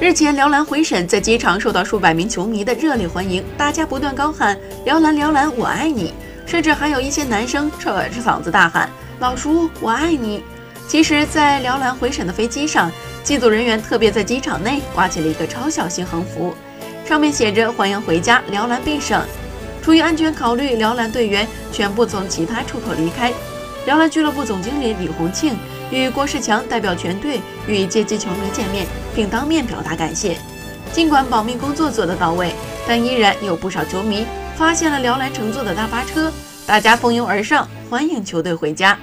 日前，辽篮回沈在机场受到数百名球迷的热烈欢迎，大家不断高喊“辽篮，辽篮，我爱你”，甚至还有一些男生扯着嗓子大喊“老叔，我爱你”。其实，在辽篮回沈的飞机上，机组人员特别在机场内挂起了一个超小型横幅，上面写着“欢迎回家，辽篮必胜”。出于安全考虑，辽篮队员全部从其他出口离开。辽篮俱乐部总经理李洪庆与郭士强代表全队与接机球迷见面，并当面表达感谢。尽管保密工作做得到位，但依然有不少球迷发现了辽篮乘坐的大巴车，大家蜂拥而上，欢迎球队回家。